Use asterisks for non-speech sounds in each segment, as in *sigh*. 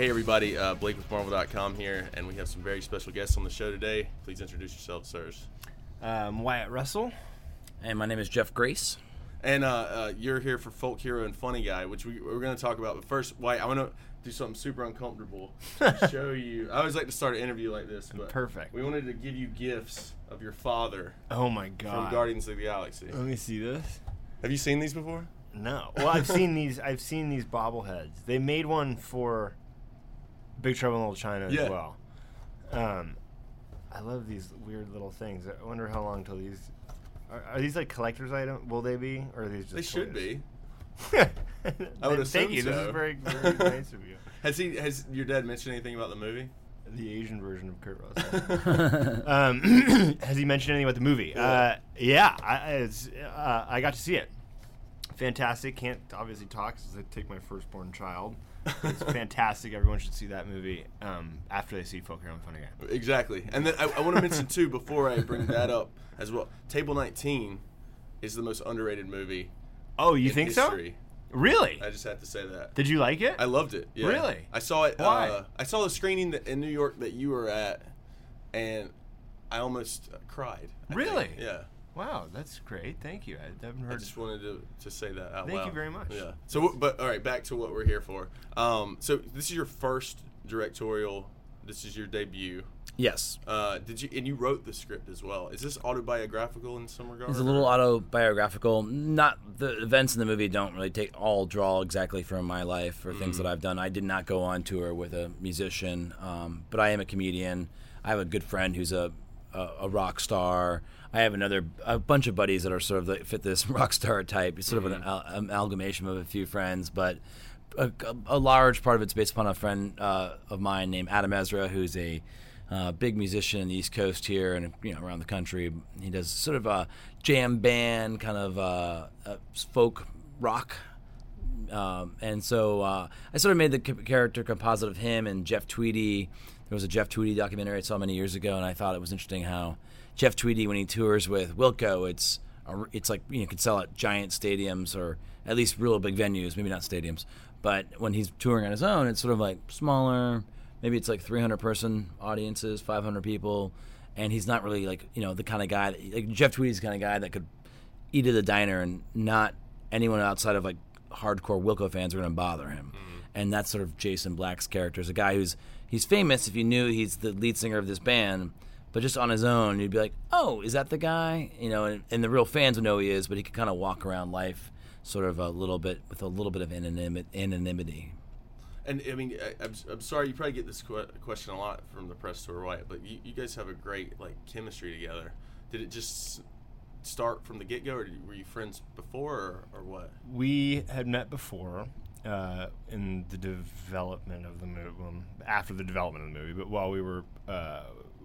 Hey everybody, uh, Blake with Marvel.com here, and we have some very special guests on the show today. Please introduce yourselves, sirs. Um, Wyatt Russell. And my name is Jeff Grace. And uh, uh, you're here for Folk Hero and Funny Guy, which we, we're going to talk about. But first, Wyatt, I want to do something super uncomfortable. *laughs* show you. I always like to start an interview like this, but Perfect. We wanted to give you gifts of your father Oh my from god. Guardians of the Galaxy. Let me see this. Have you seen these before? No. Well, I've seen these. I've seen these bobbleheads. They made one for Big Trouble in Little China Yeah. as well. Um, I love these weird little things. I wonder how long till these. Are, are these like collector's item? Will they be, or are these just? They should be. *laughs* I would assume Thank assume you. This is very, *laughs* very nice of you. Has he? Has your dad mentioned anything about the movie? The Asian version of Kurt Russell. *laughs* um, *clears throat* has he mentioned anything about the movie? Uh, yeah, I, it's, uh, I got to see it. Fantastic. Can't obviously talk since I take my firstborn child. It's fantastic. Everyone should see that movie um, after they see Folk Hero and Funny Guy. Exactly. And then I, I want to mention too before I bring that up as well. Table 19 is the most underrated movie. Oh, you in think history. so? Really? I just had to say that. Did you like it? I loved it. Yeah. Really? I saw it. Why? Uh, I saw the screening that, in New York that you were at, and I almost uh, cried. I Really? think. Yeah. Wow, that's great. Thank you. I haven't heard. I heard. just wanted to, to say that out Thank loud. you very much. Yeah. So, but all right, back to what we're here for. Um, so this is your first directorial. This is your debut. Yes. Uh, did you and you wrote the script as well? Is this autobiographical in some regard? It's a little autobiographical. Not the events in the movie don't really take all draw exactly from my life or things that I've done. I did not go on tour with a musician, um, but I am a comedian. I have a good friend who's a a, a rock star. I have another a bunch of buddies that are sort of like fit this *laughs* rock star type. It's sort of an al- amalgamation of a few friends, but a, a large part of it's based upon a friend uh, of mine named Adam Ezra, who's a uh, big musician in the East Coast here and you know around the country. He does sort of a jam band, kind of uh, uh, folk rock. Um, and so uh, I sort of made the character composite of him and Jeff Tweedy. There was a Jeff Tweedy documentary I saw many years ago, and I thought it was interesting how Jeff Tweedy, when he tours with Wilco, it's a, it's like you know, could sell at giant stadiums or at least real big venues, maybe not stadiums. But when he's touring on his own, it's sort of like smaller. Maybe it's like 300 person audiences, 500 people, and he's not really like you know the kind of guy that, like Jeff Tweedy's kind of guy that could eat at a diner and not anyone outside of like hardcore Wilco fans are going to bother him. Hmm. And that's sort of Jason Black's character. Is a guy who's he's famous if you knew he's the lead singer of this band, but just on his own, you'd be like, oh, is that the guy? You know, and, and the real fans would know who he is, but he could kind of walk around life sort of a little bit with a little bit of anonymity. anonymity. And I mean, I, I'm, I'm sorry you probably get this que- question a lot from the press tour, Wyatt, but you, you guys have a great like chemistry together. Did it just start from the get go, or were you friends before, or, or what? We had met before uh, in the development of the movie, well, after the development of the movie, but while we were, uh,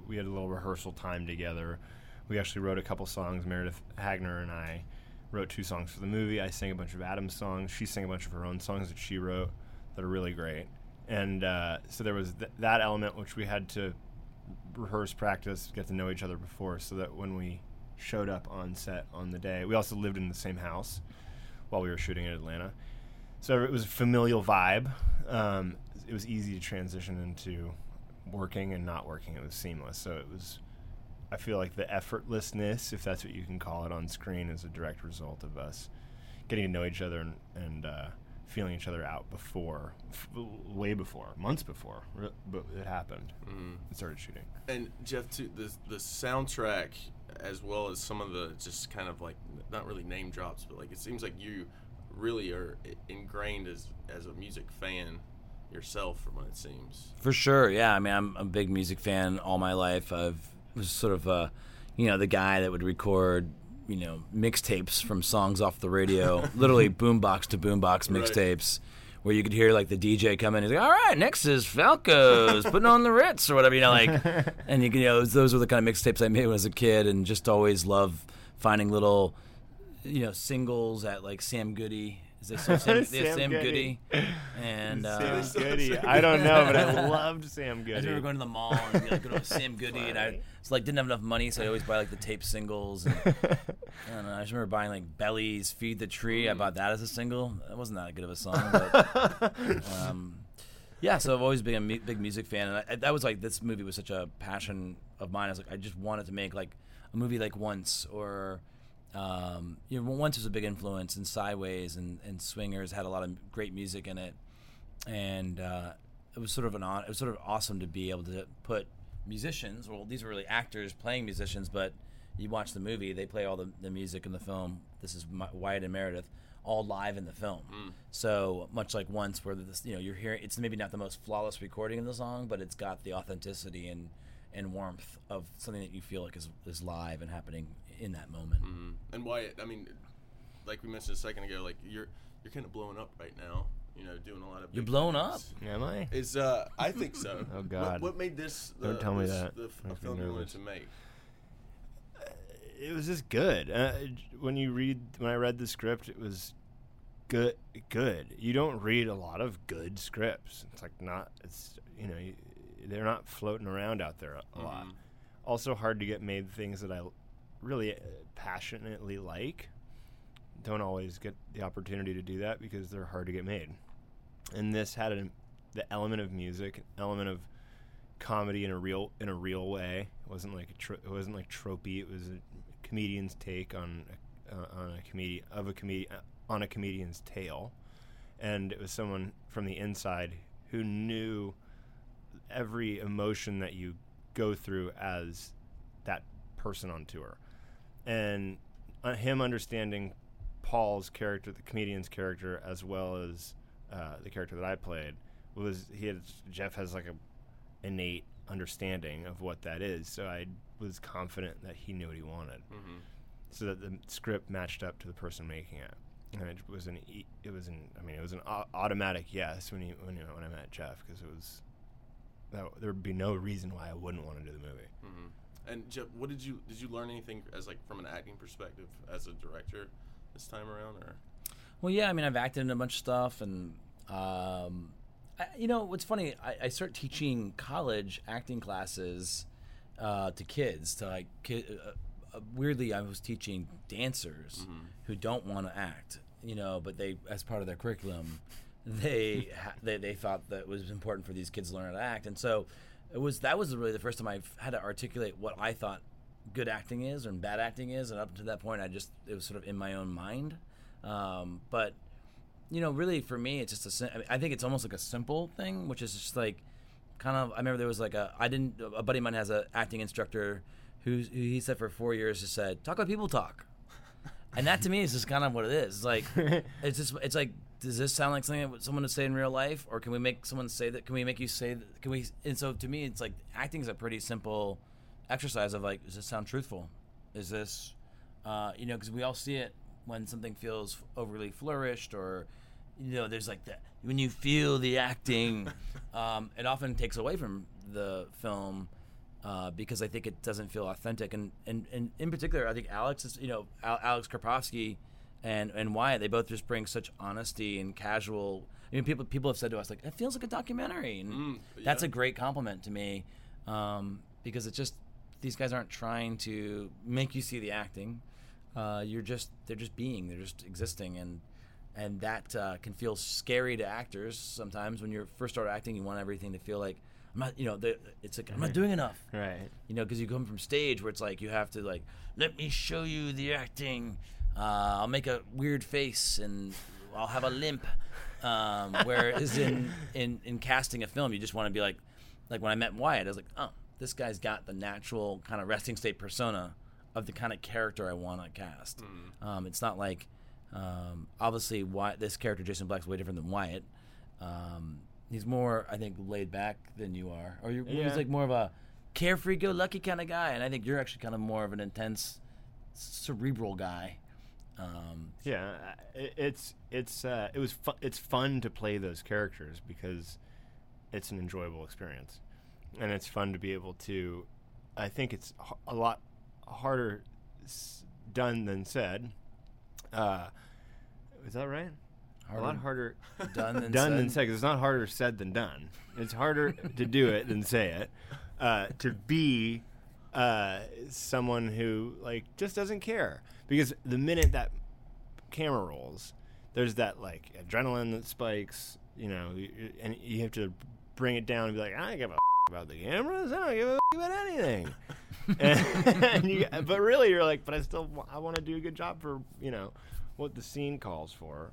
we had a little rehearsal time together. We actually wrote a couple songs. Meredith Hagner and I wrote two songs for the movie. I sang a bunch of Adam's songs. She sang a bunch of her own songs that she wrote that are really great. And uh, so there was th- that element which we had to rehearse, practice, get to know each other before, so that when we showed up on set on the day, we also lived in the same house while we were shooting in Atlanta. So it was a familial vibe. Um, it was easy to transition into working and not working. It was seamless. So it was. I feel like the effortlessness, if that's what you can call it on screen, is a direct result of us getting to know each other and, and uh, feeling each other out before, f- way before, months before, re- but it happened. Mm. It started shooting. And Jeff, too, the the soundtrack as well as some of the just kind of like not really name drops, but like it seems like you really are ingrained as as a music fan yourself, from what it seems. For sure, yeah. I mean, I'm a big music fan all my life. I've was sort of, uh, you know, the guy that would record, you know, mixtapes from songs off the radio, *laughs* literally boombox to boombox Right. mixtapes, where you could hear like the DJ come in. He's like, "All right, next is Falco's *laughs* putting on the Ritz or whatever," you know, like, *laughs* and you can, you know, those were the kind of mixtapes I made when I was a kid, and just always love finding little, you know, singles at like Sam Goody. Is still *laughs* Sam, they have Sam Sam Goody. Goody? And uh, Sam Goody. *laughs* I don't know, but I *laughs* loved Sam Goody. I remember going to the mall and be like, go to Sam Goody, and I was like, didn't have enough money, so I always buy like the tape singles. And, I don't know. I just remember buying like Belly's "Feed the Tree." I bought that as a single. That wasn't that good of a song, but um, yeah, so I've always been a mu- big music fan, and I, that was like this movie was such a passion of mine. I was like, I just wanted to make like a movie like Once or. Um, you know, Once was a big influence, and Sideways and, and Swingers had a lot of great music in it, and uh, it was sort of an it was sort of awesome to be able to put musicians. Well, these were really actors playing musicians, but you watch the movie, they play all the, the music in the film. This is my, Wyatt and Meredith, all live in the film. So much like once, where this, you know, you're hearing it's maybe not the most flawless recording of the song, but it's got the authenticity and and warmth of something that you feel like is, is live and happening in that moment. Mm-hmm. And Wyatt, I mean, like we mentioned a second ago, like you're you're kind of blowing up right now. You know, doing a lot of. You're big blowing things. up? Am I? Is uh, I think so. *laughs* Oh, God. What, made this? The, Don't tell me that. The, f- a film you wanted to make. it was just good. Uh, when you read, when I read the script, it was good. Good. You don't read a lot of good scripts. It's like not. It's you know, you, they're not floating around out there a, a lot. Mhm. Also hard to get made things that I really uh, passionately like. Don't always get the opportunity to do that because they're hard to get made. And this had an, the element of music, element of comedy in a real in a real way. It wasn't like a tro- it wasn't like tropey. It was a comedian's take on uh, on a comedian of a comedian on a comedian's tale, and it was someone from the inside who knew every emotion that you go through as that person on tour, and uh, him understanding Paul's character, the comedian's character, as well as uh, the character that I played, was he had Jeff has like a innate understanding of what that is. So I was confident that he knew what he wanted, Mhm. so that the script matched up to the person making it. And it was an e- it was an I mean it was an au- automatic yes when you when when I met Jeff because it was that, there would be no reason why I wouldn't want to do the movie. Mhm. And Jeff, what did you did you learn anything as like from an acting perspective as a director this time around, or? Well, yeah, I mean, I've acted in a bunch of stuff, and um, I, you know, what's funny, I, I start teaching college acting classes uh, to kids. To like, ki- uh, uh, weirdly, I was teaching dancers who don't want to act, you know, but they, as part of their curriculum, they ha- they they thought that it was important for these kids to learn how to act, and so it was that was really the first time I've had to articulate what I thought good acting is and bad acting is, and up to that point, I just it was sort of in my own mind. Um, but you know, really for me, it's just a. I, mean, I think it's almost like a simple thing, which is just like kind of. I remember there was like a. I didn't. A buddy of mine has an acting instructor who, who he said for four years just said talk like people talk, and that to me is just kind of what it is. It's like *laughs* it's just it's like does this sound like something that someone would say in real life, or can we make someone say that? Can we make you say that? Can we? And so to me, it's like acting is a pretty simple exercise of like, does this sound truthful? Is this, uh, you know, because we all see it when something feels overly flourished or, you know, there's like that when you feel the acting, *laughs* um, it often takes away from the film. Uh, because I think it doesn't feel authentic, and, and, and in particular, I think Alex is, you know, Al- Alex Karpovsky and and Wyatt, they both just bring such honesty and casual. I mean, people people have said to us like, it feels like a documentary, and Mm, that's a great compliment to me, um, because it's just these guys aren't trying to make you see the acting. Uh, you're just they're just being, they're just existing, and and that uh, can feel scary to actors sometimes when you first start acting. You want everything to feel like I'm not, you know, it's like I'm not doing enough Right. you know, because you come from stage where it's like you have to like, let me show you the acting. Uh, I'll make a weird face and I'll have a limp. Um, whereas in, in in casting a film, you just want to be like, like when I met Wyatt, I was like, oh, this guy's got the natural kind of resting state persona of the kind of character I want to cast. Um, it's not like, um, obviously, Wyatt, this character Jason Black's way different than Wyatt. Um, he's more, I think, laid back than you are, or you're, Yeah. he's like more of a carefree, go lucky kind of guy, and I think you're actually kind of more of an intense, cerebral guy. Um, Yeah, it's it's uh, it was fu- it's fun to play those characters because it's an enjoyable experience, and it's fun to be able to. I think it's a lot harder done than said. Uh, is that right? A lot harder done than *laughs* done said. than said. 'cause it's not harder said than done. It's harder to do it than say it. Uh, to be uh, someone who like just doesn't care because the minute that camera rolls, there's that like adrenaline that spikes. You know, and you have to bring it down and be like, I don't give a f- about the cameras. I don't give a f- about anything. *laughs* and, *laughs* and you, but really, you're like, but I still I want to do a good job for you know what the scene calls for,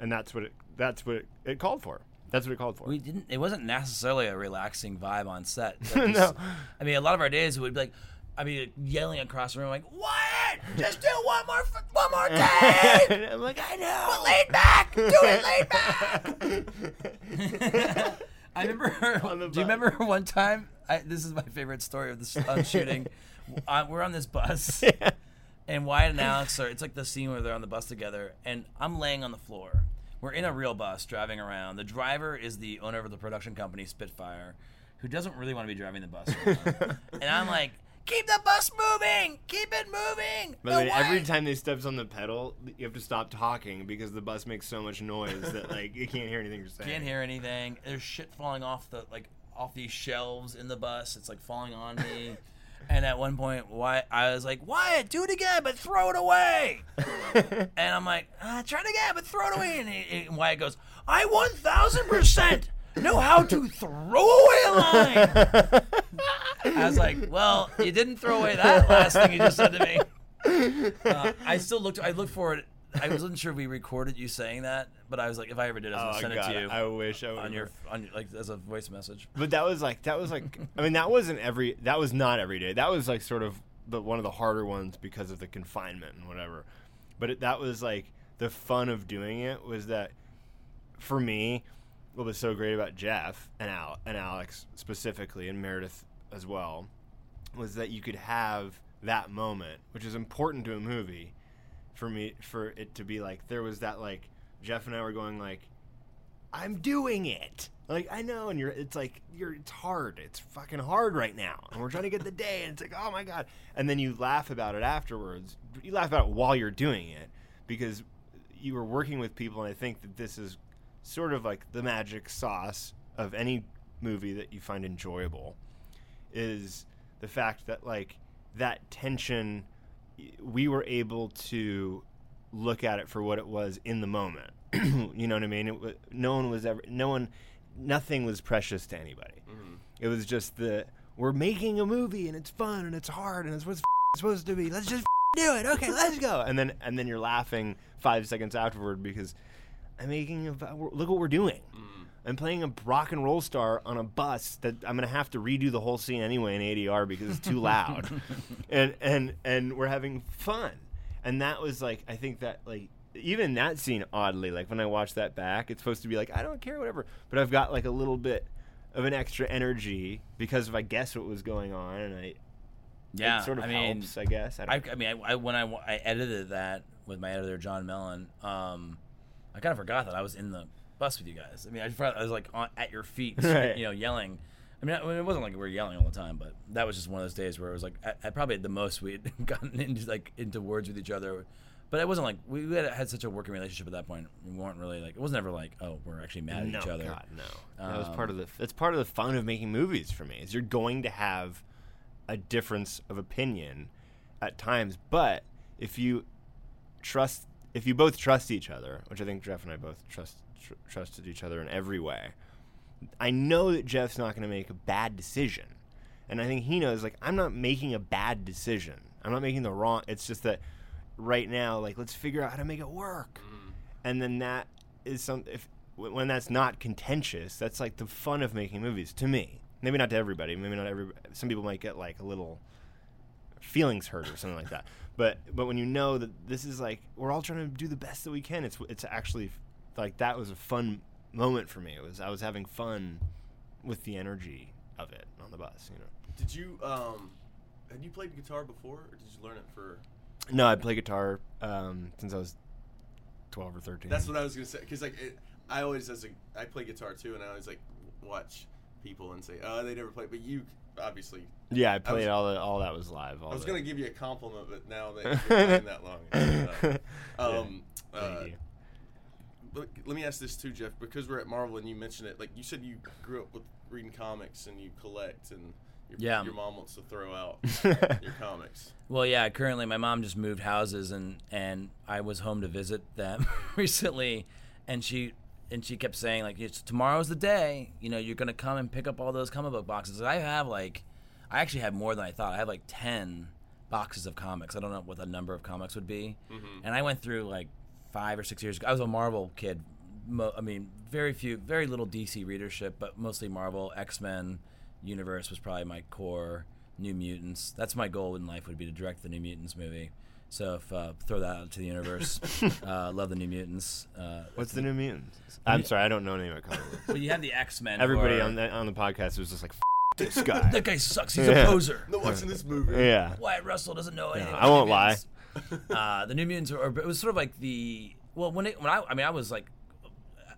and that's what it that's what it, it called for. That's what it called for. We didn't. It wasn't necessarily a relaxing vibe on set. *laughs* No. I mean, a lot of our days would be like, I mean, yelling across the room like, "What? Just do one more, f- one more *laughs* take. I'm like, I know. But laid back. Do it laid *laughs* back." I remember. The do you remember one time? I, this is my favorite story of this um, shooting. uh, we're on this bus, and Wyatt and Alex are. It's like the scene where they're on the bus together, and I'm laying on the floor. We're in a real bus driving around. The driver is the owner of the production company Spitfire, who doesn't really want to be driving the bus. around. *laughs* and I'm like, "Keep the bus moving! Keep it moving!" By the way, every time they steps on the pedal, you have to stop talking because the bus makes so much noise that *laughs* like you can't hear anything you're saying. Can't hear anything. There's shit falling off the like off these shelves in the bus. It's like falling on me. *laughs* and at one point, Wyatt, I was like, Wyatt, do it again, but throw it away. *laughs* and I'm like, ah, try it again, but throw it away. And, he, and Wyatt goes, I 1,000% know how to throw away a line. I was like, well, you didn't throw away that last thing you just said to me. Uh, I still looked. I looked for it. I wasn't sure if we recorded you saying that, but I was like, if I ever did, I was Oh gonna send God, it to you I wish I would on your on like as a voice message. But that was like that was like I mean that wasn't every that was not every day. That was like sort of the one of the harder ones because of the confinement and whatever. But it, that was like the fun of doing it was that for me what was so great about Jeff and Al and Alex specifically and Meredith as well was that you could have that moment, which is important to a movie for me for it to be like there was that like Jeff and I were going like I'm doing it. Like I know, and you're. It's like you're. It's hard. It's fucking hard right now, and we're trying to get the day, and it's like, oh my god. And then you laugh about it afterwards. You laugh about it while you're doing it because you were working with people, and I think that this is sort of like the magic sauce of any movie that you find enjoyable is the fact that like that tension we were able to look at it for what it was in the moment. *clears throat* You know what i mean? It was, no one was ever no one nothing was precious to anybody. Mm-hmm. It was just the we're making a movie and it's fun and it's hard and it's what's supposed to be. Let's just do it. Okay let's go. And then and then you're laughing five seconds afterward because i'm making a look what we're doing mm. I'm playing a rock and roll star on a bus that I'm gonna have to redo the whole scene anyway in ADR because it's too loud, *laughs* and and and we're having fun, and that was like I think that like even that scene oddly like when I watch that back it's supposed to be like I don't care whatever, but I've got like a little bit of an extra energy because of I guess what was going on and I Yeah, it sort of I mean, helps I guess. I I, I mean, I, I when I, I edited that with my editor John Mellon, um, I kind of forgot that I was in the bus with you guys. I mean, I, I was like on, at your feet, *laughs* Right. you know, yelling. I mean, I- it wasn't like we were yelling all the time, but that was just one of those days where it was like, I, at probably the most we had *laughs* gotten into like into words with each other, but it wasn't like we, had, had such a working relationship at that point. We weren't really like it wasn't ever like, oh, we're actually mad at no, each other. God, no. that was Um, part of the. That's part of the fun of making movies for me. Is you're going to have a difference of opinion at times, but if you trust, if you both trust each other, which I think Jeff and I both trust tr- trusted each other in every way, I know that Jeff's not going to make a bad decision, and I think he knows like I'm not making a bad decision. I'm not making the wrong. It's just that right now, like let's figure out how to make it work mm-hmm. and then that is some if when that's not contentious that's like the fun of making movies to me maybe not to everybody maybe not every some people might get like a little feelings hurt or something like that *laughs* but but when you know that this is like we're all trying to do the best that we can it's it's actually like that was a fun moment for me it was i was having fun with the energy of it on the bus you know Did you um had you played guitar before or did you learn it for no i play guitar um, since i was 12 or 13 That's what I was gonna say. Cause like it, I always as a I play guitar too, and I always like watch people and say, oh, they never play. But you obviously. yeah i played was- all the, all that was live all I was the- gonna give you a compliment, but now that *laughs* playing that long, *laughs* uh, um, Yeah. uh, But let me ask this too, Jeff. Because we're at Marvel and you mentioned it, like you said, you grew up with reading comics and you collect, and your, Yeah. your mom wants to throw out *laughs* your comics. Well, yeah. Currently, my mom just moved houses, and and I was home to visit them *laughs* recently, and she and she kept saying like, it's, "Tomorrow's the day. You know, you're gonna come and pick up all those comic book boxes." I have like, I actually have more than I thought. I have like ten boxes of comics. I don't know what the number of comics would be, mm-hmm. and I went through like five or six years. Ago. I was a Marvel kid. Mo- I mean, very few, very little DC readership, but mostly Marvel. X Men universe was probably my core. New Mutants. That's my goal in life would be to direct the New Mutants movie. So if uh, throw that out to the universe, *laughs* uh, love the New Mutants. Uh, What's the New Mutants? I'm sorry, I don't know any of it. well, you have the X Men. Everybody on the on the podcast was just like, *laughs* this guy. that guy sucks. He's Yeah. a poser. No, watching this movie. yeah. Wyatt Russell doesn't know anything. I won't lie. Mutants. Uh, the New Mutants, were, it was sort of like the well when it when I I mean I was like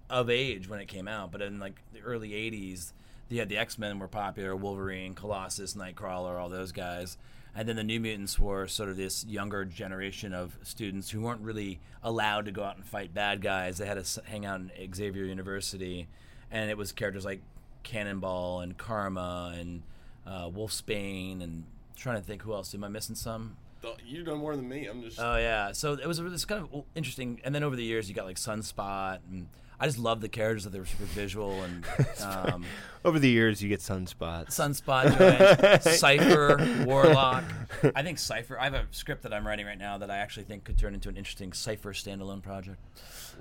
of age when it came out, but in like the early '80s, you had the X Men were popular, Wolverine, Colossus, Nightcrawler, all those guys, and then the New Mutants were sort of this younger generation of students who weren't really allowed to go out and fight bad guys. They had to hang out in Xavier University, and it was characters like Cannonball and Karma and uh, Wolfsbane and trying to think who else. Am I missing some? Th- You done more than me. I'm just. Oh yeah, so it was a- this kind of interesting. And then over the years, you got like Sunspot, and I just love the characters that they were super visual and *laughs* um, Over the years, you get Sunspot, Sunspot, joined, *laughs* Cipher, Warlock. *laughs* I think Cipher. I have a script that I'm writing right now that I actually think could turn into an interesting Cipher standalone project.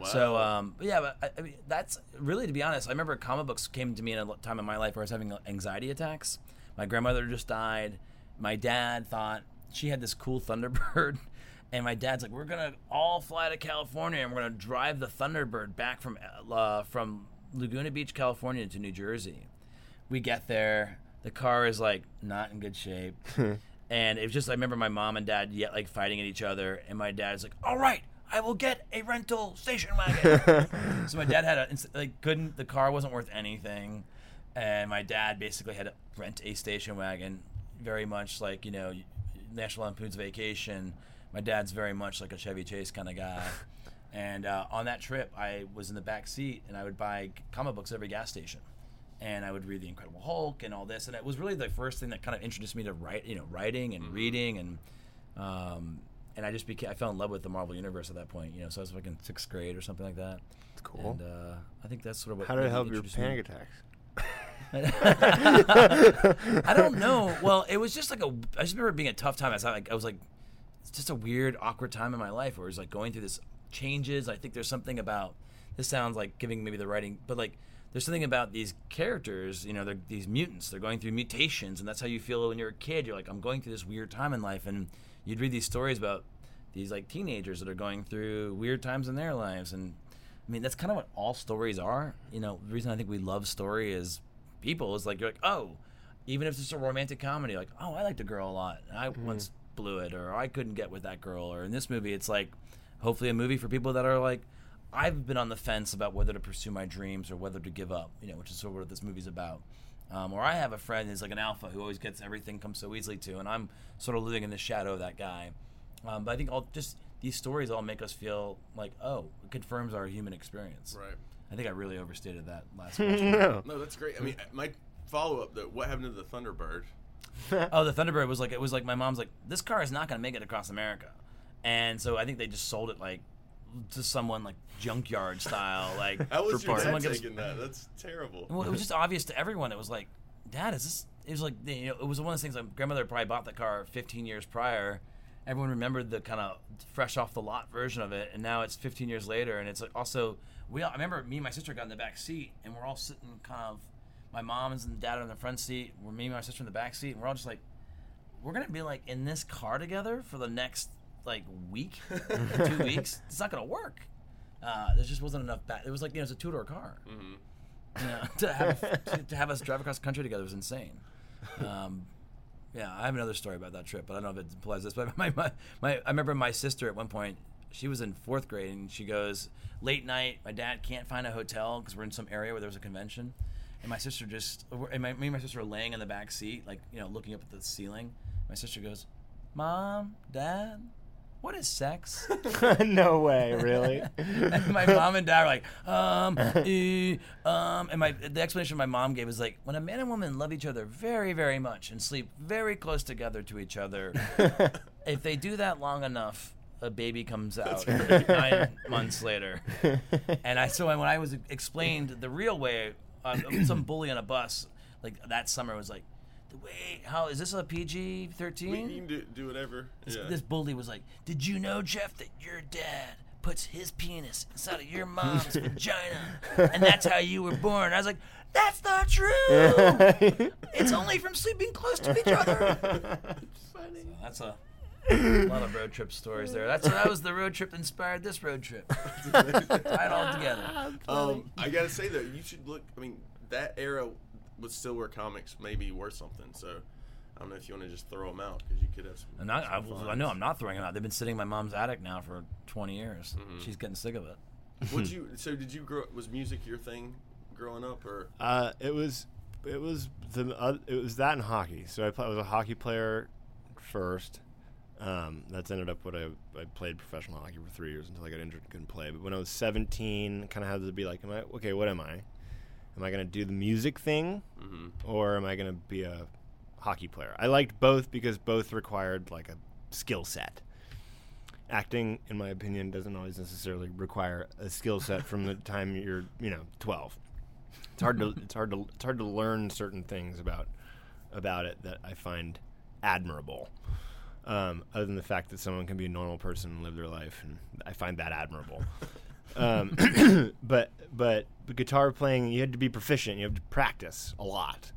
So, Wow. um, but yeah, but I, I mean, that's really to be honest. I remember comic books came to me in a time in my life where I was having anxiety attacks. My grandmother just died. My dad thought she had this cool Thunderbird, *laughs* and my dad's like, "We're gonna all fly to California, and we're gonna drive the Thunderbird back from uh, from Laguna Beach, California, to New Jersey." We get there, the car is like not in good shape. *laughs* And it was just I remember my mom and dad yet like fighting at each other, and my dad's like, "All right, I will get a rental station wagon." *laughs* so my dad had a like couldn't the car wasn't worth anything, and my dad basically had to rent a station wagon, very much like you know National Lampoon's Vacation. My dad's very much like a Chevy Chase kind of guy. *laughs* And uh, on that trip, I was in the back seat, and I would buy comic books at every gas station and I would read the Incredible Hulk and all this, and it was really the first thing that kind of introduced me to write, you know, writing and reading, and um, and I just became I fell in love with the Marvel universe at that point, you know. So I was like in sixth grade or something like that. Cool. And uh, I think that's sort of what How did it help your introduced me. panic attacks? *laughs* *laughs* I don't know. Well, it was just like a. I just remember being a tough time. I was like, I was like, it's just a weird, awkward time in my life where it was like going through this changes. I think there's something about. This sounds like giving maybe the writing, but like there's something about these characters. You know, they're these mutants. They're going through mutations, and that's how you feel when you're a kid. You're like, I'm going through this weird time in life, and you'd read these stories about these like teenagers that are going through weird times in their lives, and I mean that's kind of what all stories are. You know, the reason I think we love story is people is like you're like, oh, even if it's a romantic comedy, like, oh, I liked the girl a lot. and I once blew it, or I couldn't get with that girl. Or in this movie, it's like, hopefully, a movie for people that are like, I've been on the fence about whether to pursue my dreams or whether to give up. You know, which is sort of what this movie's about. Um, or I have a friend who's like an alpha who always gets everything comes so easily to, and I'm sort of living in the shadow of that guy. Um, but I think all just these stories all make us feel like, oh, it confirms our human experience. Right. I think I really overstated that last *laughs* question. no. No, that's great. I mean, uh, my follow up. That what happened to the Thunderbird? *laughs* oh, the Thunderbird was like it was like my mom's like this car is not going to make it across America, and so I think they just sold it like to someone like junkyard style, like *laughs* How was For your parts. dad Someone taking that? That's terrible. Well, it was just obvious to everyone. It was like, Dad, is this? It was like, you know, it was one of those things. Like, grandmother probably bought the car 15 years prior. Everyone remembered the kind of fresh off the lot version of it, and now it's 15 years later, and it's like also we. All, I remember me and my sister got in the back seat, and we're all sitting kind of. My mom's and dad are in the front seat. We're me and my sister in the back seat, and we're all just like, we're gonna be like in this car together for the next like week, *laughs* two weeks. It's not gonna work. Uh, there just wasn't enough. Ba- it was like you know, it's a two door car. hmm You know, *laughs* to have to, to have us drive across the country together was insane. Um, yeah, I have another story about that trip, but I don't know if it applies this. But *laughs* my, my, my, I remember my sister at one point. She was in fourth grade, and she goes late night. My dad can't find a hotel because we're in some area where there was a convention, and my sister just, and my, me and my sister are laying in the back seat, like you know, looking up at the ceiling. My sister goes, "Mom, Dad, what is sex?" *laughs* no way, really. *laughs* and my mom and dad were like, um, *laughs* eh, um, and my the explanation my mom gave is like, when a man and woman love each other very, very much and sleep very close together to each other, if they do that long enough, a baby comes out nine months later. And I so when I was explained the real way, um, some bully on a bus like that summer was like, the way how is this a PG We, thirteen? you can do, do whatever. This, yeah. this bully was like, "Did you know, Jeff, that your dad puts his penis inside of your mom's *laughs* vagina, and that's how you were born?" I was like, "That's not true. *laughs* it's only from sleeping close to each other." *laughs* funny. That's a, lot of road trip stories there. That's that was the road trip that inspired this road trip. Tie it all together. Um, I gotta say though, you should look. I mean, that era was still where comics may be worth something. So I don't know if you want to just throw them out because you could have some. And not, I, some I finds. know I'm not throwing them out. They've been sitting in my mom's attic now for 20 years. She's getting sick of it. Would you? So did you grow? Was music your thing growing up, or Uh, it was it was the uh, it was that and hockey. So I, play, I was a hockey player first. Um, that's ended up what I I played professional hockey for three years until I got injured and couldn't play. But when I was 17, kind of had to be like, am I okay? What am I? Am I gonna do the music thing, Mhm. or am I gonna be a hockey player? I liked both because both required like a skill set. Acting, in my opinion, doesn't always necessarily require a skill set from the *laughs* time you're, you know, 12 it's hard to *laughs* it's hard to it's hard to learn certain things about about it that I find admirable. Um, other than the fact that someone can be a normal person and live their life, and I find that admirable. *laughs* um, *coughs* *coughs* but but guitar playing, you had to be proficient. You have to practice a lot.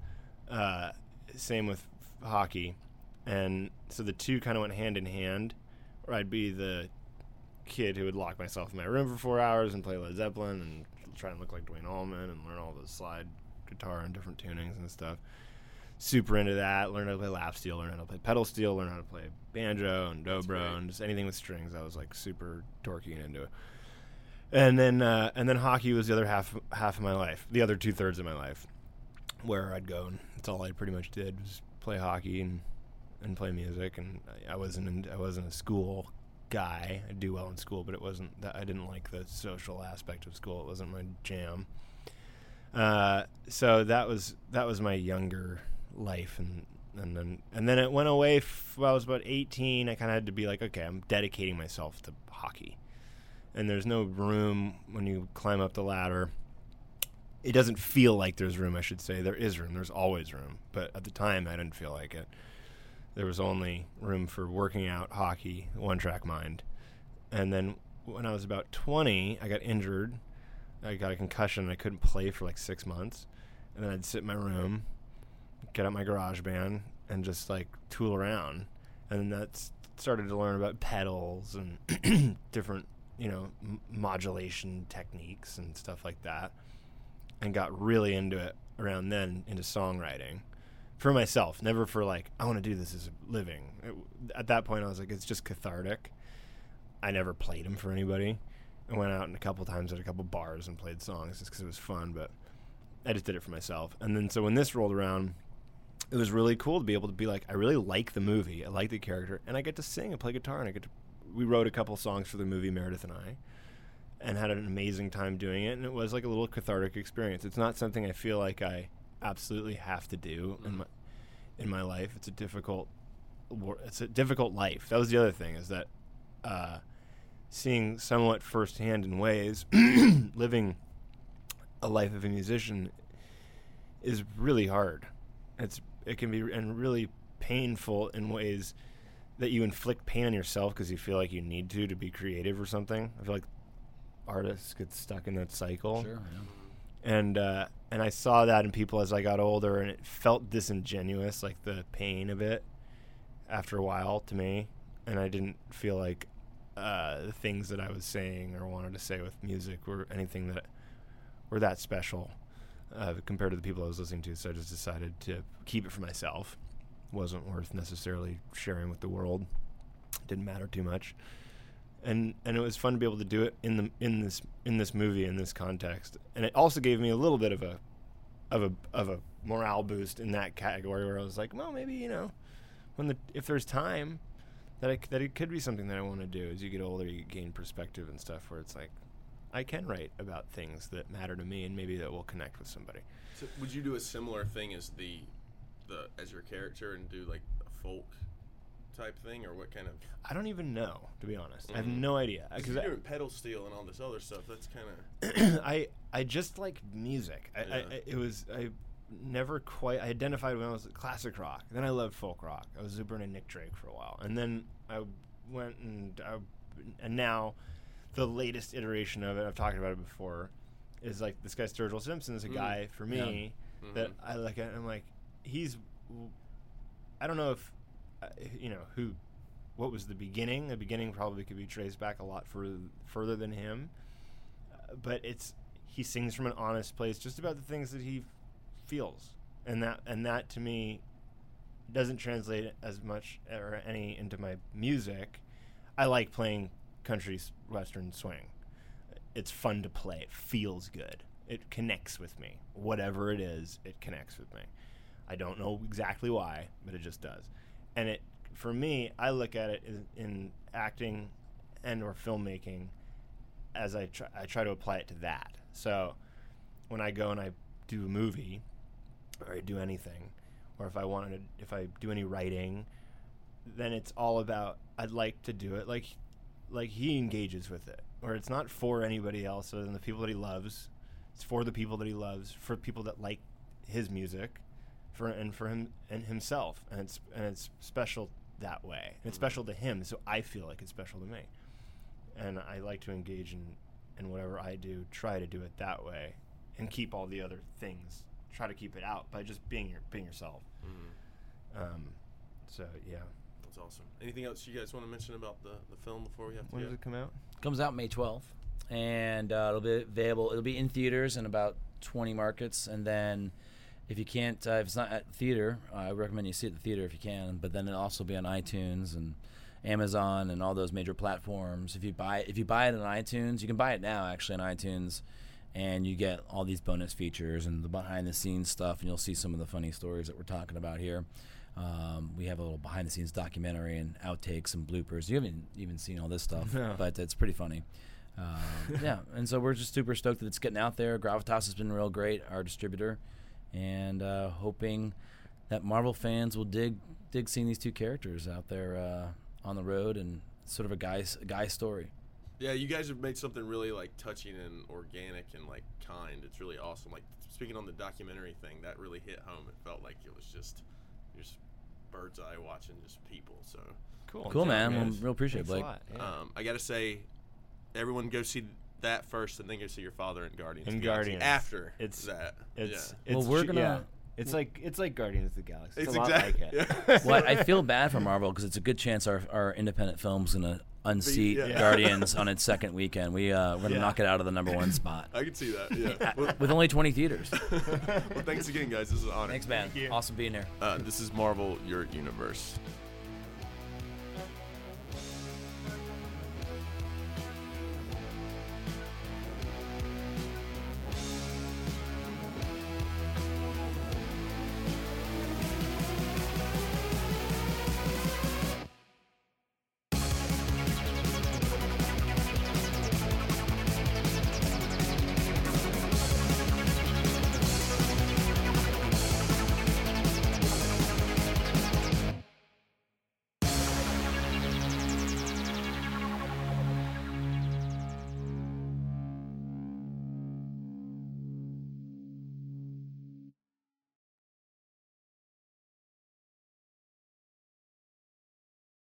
Uh, same with hockey, and so the two kind of went hand in hand. Where I'd be the kid who would lock myself in my room for four hours and play Led Zeppelin and try and look like Duane Allman and learn all the slide guitar and different tunings and stuff. Super into that. Learn how to play lap steel, learn how to play pedal steel, learn how to play banjo and dobro and just anything with strings. I was like super dorky and into it. And then uh, and then hockey was the other half half of my life, the other two thirds of my life, where I'd go and that's all I pretty much did was play hockey and and play music. And I, wasn't in, I wasn't a school guy. I do well in school, but it wasn't that I didn't like the social aspect of school. It wasn't my jam. Uh, so that was that was my younger life, and and then and then it went away. F- when I was about eighteen. I kind of had to be like, okay, I'm dedicating myself to hockey, and there's no room when you climb up the ladder. It doesn't feel like there's room. I should say there is room. There's always room, but at the time I didn't feel like it there was only room for working out, hockey, one track mind. And then when I was about 20, I got injured. I got a concussion. I couldn't play for like six months. And then I'd sit in my room, get out my GarageBand, and just like tool around. And then that's started to learn about pedals and *clears throat* different, you know, m- modulation techniques and stuff like that. And got really into it around then, into songwriting for myself, never for like I want to do this as a living. It, at that point, I was like, it's just cathartic. I never played them for anybody. I went out and a couple times at a couple bars and played songs just because it was fun, but I just did it for myself. And then so when this rolled around, it was really cool to be able to be like, I really like the movie, I like the character, and I get to sing and play guitar, and I get to. We wrote a couple songs for the movie Meredith and I, and had an amazing time doing it, and it was like a little cathartic experience. It's not something I feel like I absolutely have to do in my in my life. It's a difficult it's a difficult life. That was the other thing is that uh, seeing somewhat firsthand in ways *coughs* living a life of a musician is really hard. It's it can be and really painful in ways that you inflict pain on yourself because you feel like you need to to be creative or something. I feel like artists get stuck in that cycle Sure. and uh, and I saw that in people as I got older, and it felt disingenuous, like the pain of it, after a while to me, and I didn't feel like uh, the things that I was saying or wanted to say with music were anything that were that special uh, compared to the people I was listening to. So I just decided to keep it for myself. Wasn't worth necessarily sharing with the world. Didn't matter too much. And and it was fun to be able to do it in the in this in this movie in this context. And it also gave me a little bit of a of a of a morale boost in that category where I was like well maybe you know when the if there's time that I, that it could be something that I want to do. As you get older you gain perspective and stuff where it's like I can write about things that matter to me and maybe that will connect with somebody. So would you do a similar thing as the the as your character and do like a folk type thing, or what kind of? I don't even know, to be honest. I have Mhm. no idea. Because you're I, doing pedal steel and all this other stuff. That's kind of. *clears throat* I I just like music. I, I, Yeah. I it was I never quite I identified when I was classic rock. Then I loved folk rock. I was super into Nick Drake for a while, and then I went and I, and now the latest iteration of it. I've talked about it before. Is like this guy Sturgill Simpson is a Mm. guy for me that Mhm. I look at. And I'm like he's. I don't know if uh, you know who. What was the beginning? The beginning probably could be traced back a lot further further than him uh, but it's he sings from an honest place just about the things that he feels and that and that to me doesn't translate as much or any into my music i like playing country western swing it's fun to play it feels good it connects with me whatever it is it connects with me i don't know exactly why but it just does and it for me i look at it in, in acting and or filmmaking as I try, I try to apply it to that. So when I go and I do a movie or I do anything, or if I wanted to, if I do any writing, then it's all about I'd like to do it like like he engages with it, or it's not for anybody else other than the people that he loves. It's for the people that he loves, for people that like his music, for and for him and himself, and it's and it's special that way. And it's special to him, so I feel like it's special to me and I like to engage in in whatever I do, try to do it that way, and keep all the other things. Try to keep it out by just being your being yourself. Mhm. Um, so yeah. That's awesome. Anything else you guys want to mention about the, the film before we have to When go? does it come out? Comes out May 12th, and uh, it'll be available. It'll be in theaters in about 20 markets, and then if you can't, uh, if it's not at theater, uh, I recommend you see it at the theater if you can. But then it'll also be on iTunes and Amazon and all those major platforms. If you buy if you buy it on iTunes, you can buy it now actually on iTunes, and you get all these bonus features and the behind the scenes stuff, and you'll see some of the funny stories that we're talking about here. Um, we have a little behind the scenes documentary and outtakes and bloopers. You haven't even seen all this stuff, No. but it's pretty funny. Um, *laughs* yeah, and so we're just super stoked that it's getting out there. Gravitas has been real great, our distributor, and uh, hoping that Marvel fans will dig dig seeing these two characters out there uh, on the road and sort of a guy's a guy story. Yeah, you guys have made something really like touching and organic and like kind. It's really awesome. Like speaking on the documentary thing, that really hit home. It felt like it was just just bird's eye watching just people. So Cool. Cool, man. Thanks. Well, real appreciate it, Thanks a Blake. lot, yeah. um, I got to say, everyone go see that first, and then go see your father in Guardians. In of the Galaxy Guardians. after It's- that. it's, yeah. it's Well, we're gonna- yeah. It's like it's like Guardians of the Galaxy. It's, It's a lot exact- like it. yeah. *laughs* well, I feel bad for Marvel because it's a good chance our, our independent film's gonna unseat yeah. Guardians on its second weekend. We uh, we're gonna Yeah. knock it out of the number one spot *laughs* I can see that. Yeah. *laughs* well, with only 20 theaters. well, thanks again, guys. This is an honor. Thanks, man. Thank. Awesome being here. Uh, this is Marvel, your universe.